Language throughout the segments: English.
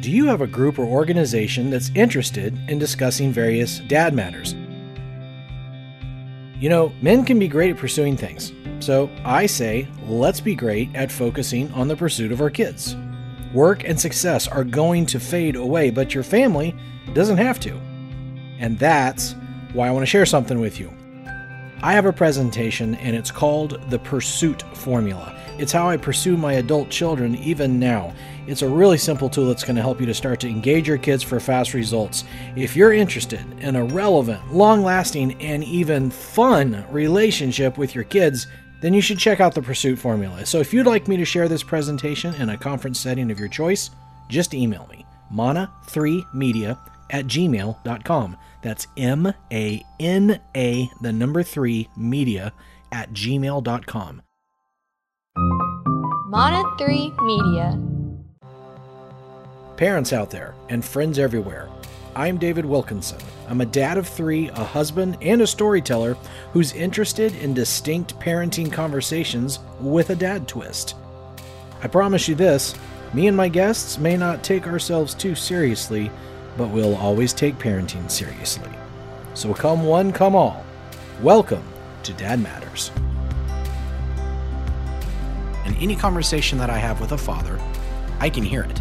Do you have a group or organization that's interested in discussing various dad matters? You know, men can be great at pursuing things. So I say, let's be great at focusing on the pursuit of our kids. Work and success are going to fade away, but your family doesn't have to. And that's why I want to share something with you. I have a presentation and it's called the Pursuit Formula. It's how I pursue my adult children even now. It's a really simple tool that's going to help you to start to engage your kids for fast results. If you're interested in a relevant, long lasting, and even fun relationship with your kids, then you should check out the Pursuit Formula. So if you'd like me to share this presentation in a conference setting of your choice, just email me, mana3media at gmail.com. That's M A N A, the number three, media at gmail.com. Mana 3 Media. Parents out there and friends everywhere, I'm David Wilkinson. I'm a dad of three, a husband, and a storyteller who's interested in distinct parenting conversations with a dad twist. I promise you this me and my guests may not take ourselves too seriously but we'll always take parenting seriously. So come one, come all. Welcome to Dad Matters. In any conversation that I have with a father, I can hear it.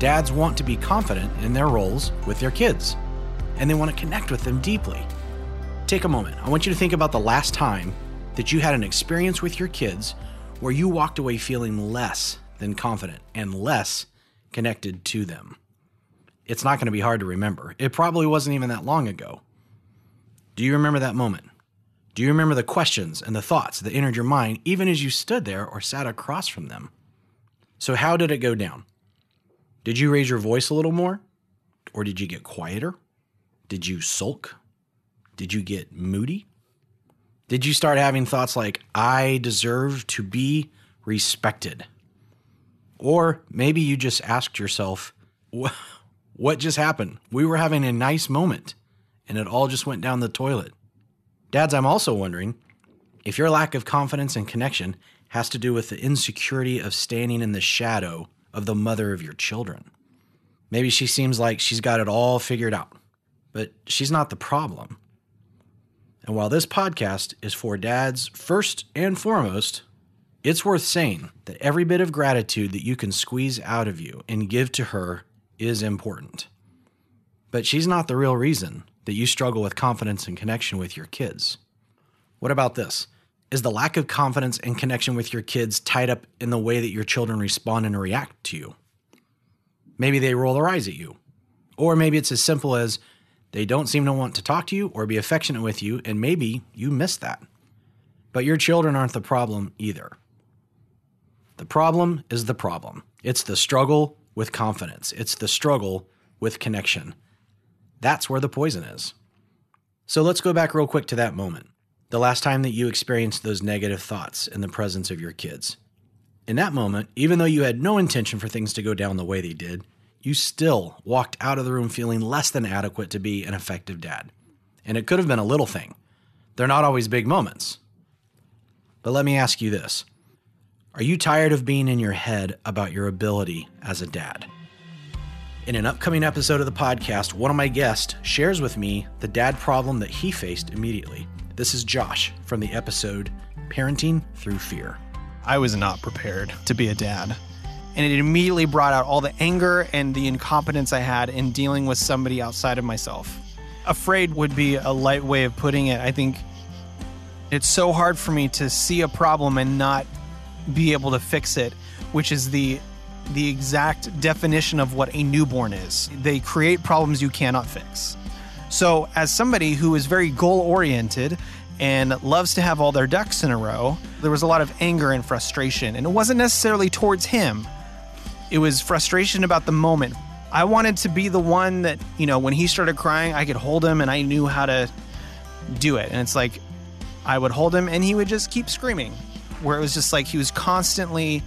Dads want to be confident in their roles with their kids, and they want to connect with them deeply. Take a moment. I want you to think about the last time that you had an experience with your kids where you walked away feeling less than confident and less connected to them it's not going to be hard to remember. It probably wasn't even that long ago. Do you remember that moment? Do you remember the questions and the thoughts that entered your mind even as you stood there or sat across from them? So, how did it go down? Did you raise your voice a little more? Or did you get quieter? Did you sulk? Did you get moody? Did you start having thoughts like, I deserve to be respected? Or maybe you just asked yourself, what just happened? We were having a nice moment and it all just went down the toilet. Dads, I'm also wondering if your lack of confidence and connection has to do with the insecurity of standing in the shadow of the mother of your children. Maybe she seems like she's got it all figured out, but she's not the problem. And while this podcast is for dads first and foremost, it's worth saying that every bit of gratitude that you can squeeze out of you and give to her is important. But she's not the real reason that you struggle with confidence and connection with your kids. What about this? Is the lack of confidence and connection with your kids tied up in the way that your children respond and react to you? Maybe they roll their eyes at you. Or maybe it's as simple as they don't seem to want to talk to you or be affectionate with you, and maybe you miss that. But your children aren't the problem either. The problem is the problem. It's the struggle with confidence, it's the struggle with connection. That's where the poison is. So let's go back real quick to that moment. The last time that you experienced those negative thoughts in the presence of your kids. In that moment, even though you had no intention for things to go down the way they did, you still walked out of the room feeling less than adequate to be an effective dad. And it could have been a little thing. They're not always big moments. But let me ask you this are you tired of being in your head about your ability as a dad? In an upcoming episode of the podcast, one of my guests shares with me the dad problem that he faced immediately. This is Josh from the episode Parenting Through Fear. I was not prepared to be a dad. And it immediately brought out all the anger and the incompetence I had in dealing with somebody outside of myself. Afraid would be a light way of putting it. I think it's so hard for me to see a problem and not be able to fix it, which is the the exact definition of what a newborn is. They create problems you cannot fix. So, as somebody who is very goal oriented and loves to have all their ducks in a row, there was a lot of anger and frustration. And it wasn't necessarily towards him, it was frustration about the moment. I wanted to be the one that, you know, when he started crying, I could hold him and I knew how to do it. And it's like, I would hold him and he would just keep screaming where it was just like he was constantly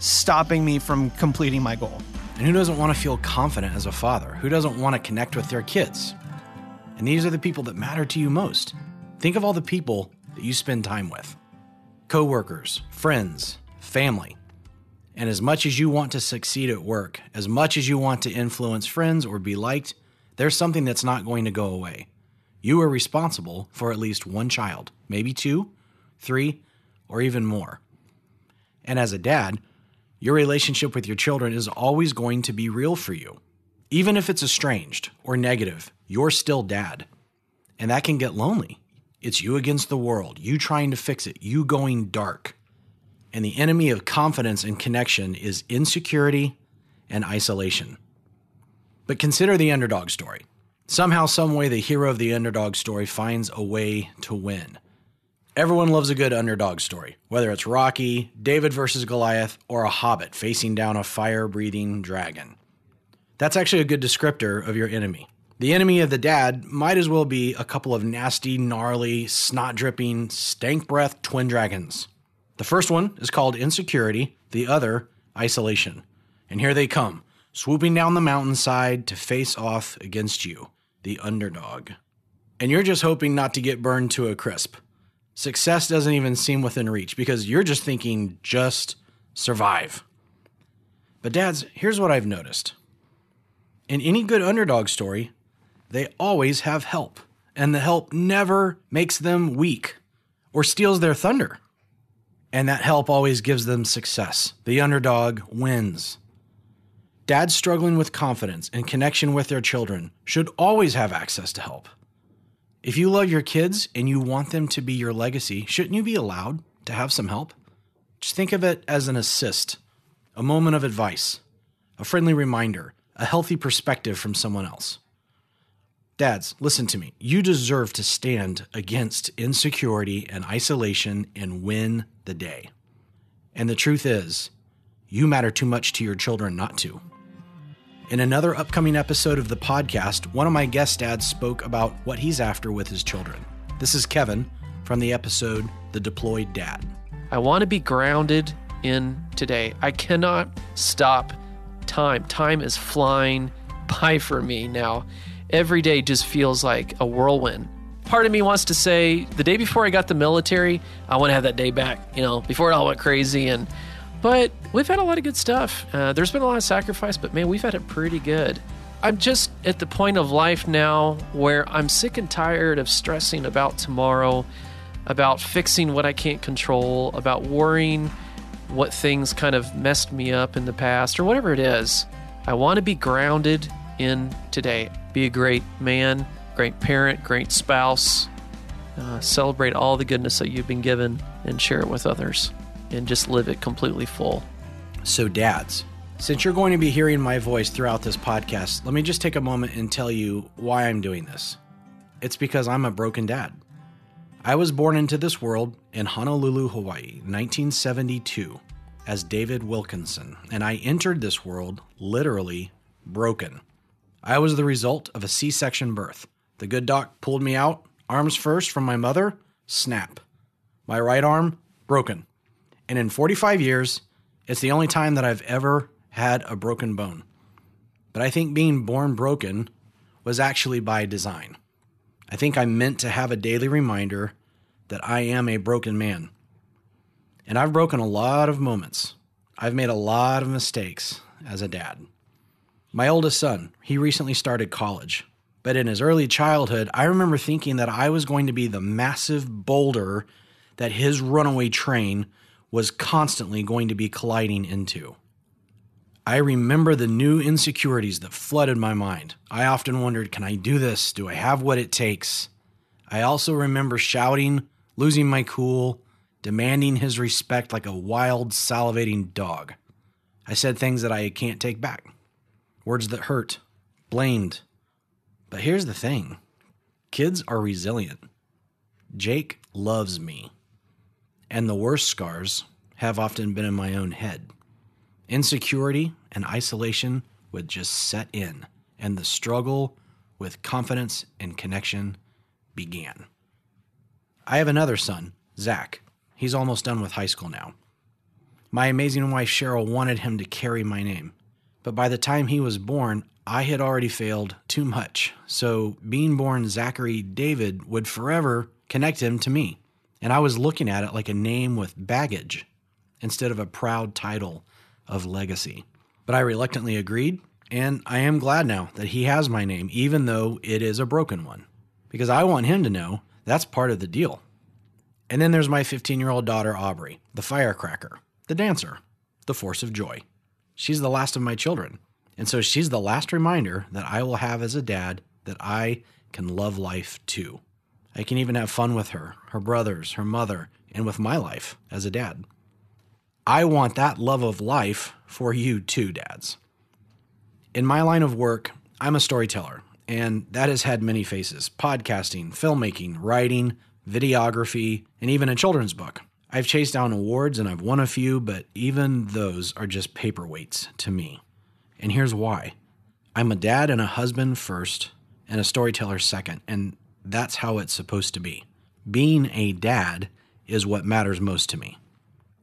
stopping me from completing my goal. And who doesn't want to feel confident as a father? Who doesn't want to connect with their kids? And these are the people that matter to you most. Think of all the people that you spend time with coworkers, friends, family. And as much as you want to succeed at work, as much as you want to influence friends or be liked, there's something that's not going to go away. You are responsible for at least one child, maybe two, three, or even more. And as a dad, your relationship with your children is always going to be real for you. Even if it's estranged or negative, you're still dad. And that can get lonely. It's you against the world, you trying to fix it, you going dark. And the enemy of confidence and connection is insecurity and isolation. But consider the underdog story. Somehow, someway, the hero of the underdog story finds a way to win. Everyone loves a good underdog story, whether it's Rocky, David versus Goliath, or a hobbit facing down a fire breathing dragon. That's actually a good descriptor of your enemy. The enemy of the dad might as well be a couple of nasty, gnarly, snot dripping, stank breath twin dragons. The first one is called insecurity, the other, isolation. And here they come, swooping down the mountainside to face off against you, the underdog. And you're just hoping not to get burned to a crisp. Success doesn't even seem within reach because you're just thinking, just survive. But, dads, here's what I've noticed. In any good underdog story, they always have help, and the help never makes them weak or steals their thunder. And that help always gives them success. The underdog wins. Dads struggling with confidence and connection with their children should always have access to help. If you love your kids and you want them to be your legacy, shouldn't you be allowed to have some help? Just think of it as an assist, a moment of advice, a friendly reminder, a healthy perspective from someone else. Dads, listen to me. You deserve to stand against insecurity and isolation and win the day. And the truth is, you matter too much to your children not to. In another upcoming episode of the podcast, one of my guest dads spoke about what he's after with his children. This is Kevin from the episode The Deployed Dad. I want to be grounded in today. I cannot stop time. Time is flying by for me now. Every day just feels like a whirlwind. Part of me wants to say the day before I got the military, I want to have that day back, you know, before it all went crazy and but we've had a lot of good stuff. Uh, there's been a lot of sacrifice, but man, we've had it pretty good. I'm just at the point of life now where I'm sick and tired of stressing about tomorrow, about fixing what I can't control, about worrying what things kind of messed me up in the past, or whatever it is. I want to be grounded in today. Be a great man, great parent, great spouse. Uh, celebrate all the goodness that you've been given and share it with others and just live it completely full. So, dads, since you're going to be hearing my voice throughout this podcast, let me just take a moment and tell you why I'm doing this. It's because I'm a broken dad. I was born into this world in Honolulu, Hawaii, 1972, as David Wilkinson, and I entered this world literally broken. I was the result of a C section birth. The good doc pulled me out, arms first from my mother, snap. My right arm, broken. And in 45 years, it's the only time that I've ever had a broken bone. But I think being born broken was actually by design. I think I'm meant to have a daily reminder that I am a broken man. And I've broken a lot of moments. I've made a lot of mistakes as a dad. My oldest son, he recently started college. But in his early childhood, I remember thinking that I was going to be the massive boulder that his runaway train was constantly going to be colliding into. I remember the new insecurities that flooded my mind. I often wondered, can I do this? Do I have what it takes? I also remember shouting, losing my cool, demanding his respect like a wild, salivating dog. I said things that I can't take back, words that hurt, blamed. But here's the thing kids are resilient. Jake loves me and the worst scars have often been in my own head. Insecurity and isolation would just set in, and the struggle with confidence and connection began. I have another son, Zach. He's almost done with high school now. My amazing wife Cheryl wanted him to carry my name, but by the time he was born, I had already failed too much. So being born Zachary David would forever connect him to me. And I was looking at it like a name with baggage instead of a proud title of legacy. But I reluctantly agreed, and I am glad now that he has my name, even though it is a broken one, because I want him to know that's part of the deal. And then there's my 15 year old daughter, Aubrey, the firecracker, the dancer, the force of joy. She's the last of my children. And so she's the last reminder that I will have as a dad that I can love life too. I can even have fun with her, her brothers, her mother, and with my life as a dad. I want that love of life for you too, dads. In my line of work, I'm a storyteller, and that has had many faces podcasting, filmmaking, writing, videography, and even a children's book. I've chased down awards and I've won a few, but even those are just paperweights to me. And here's why I'm a dad and a husband first, and a storyteller second, and that's how it's supposed to be. Being a dad is what matters most to me.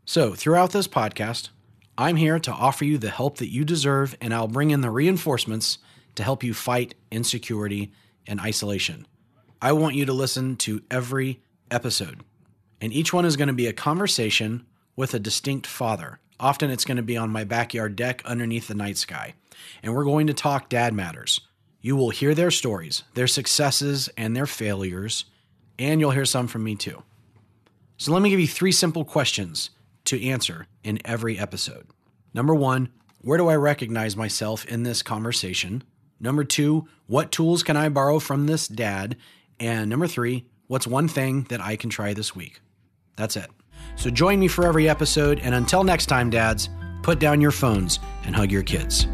So, throughout this podcast, I'm here to offer you the help that you deserve, and I'll bring in the reinforcements to help you fight insecurity and isolation. I want you to listen to every episode, and each one is going to be a conversation with a distinct father. Often it's going to be on my backyard deck underneath the night sky, and we're going to talk dad matters. You will hear their stories, their successes, and their failures, and you'll hear some from me too. So let me give you three simple questions to answer in every episode. Number one, where do I recognize myself in this conversation? Number two, what tools can I borrow from this dad? And number three, what's one thing that I can try this week? That's it. So join me for every episode. And until next time, dads, put down your phones and hug your kids.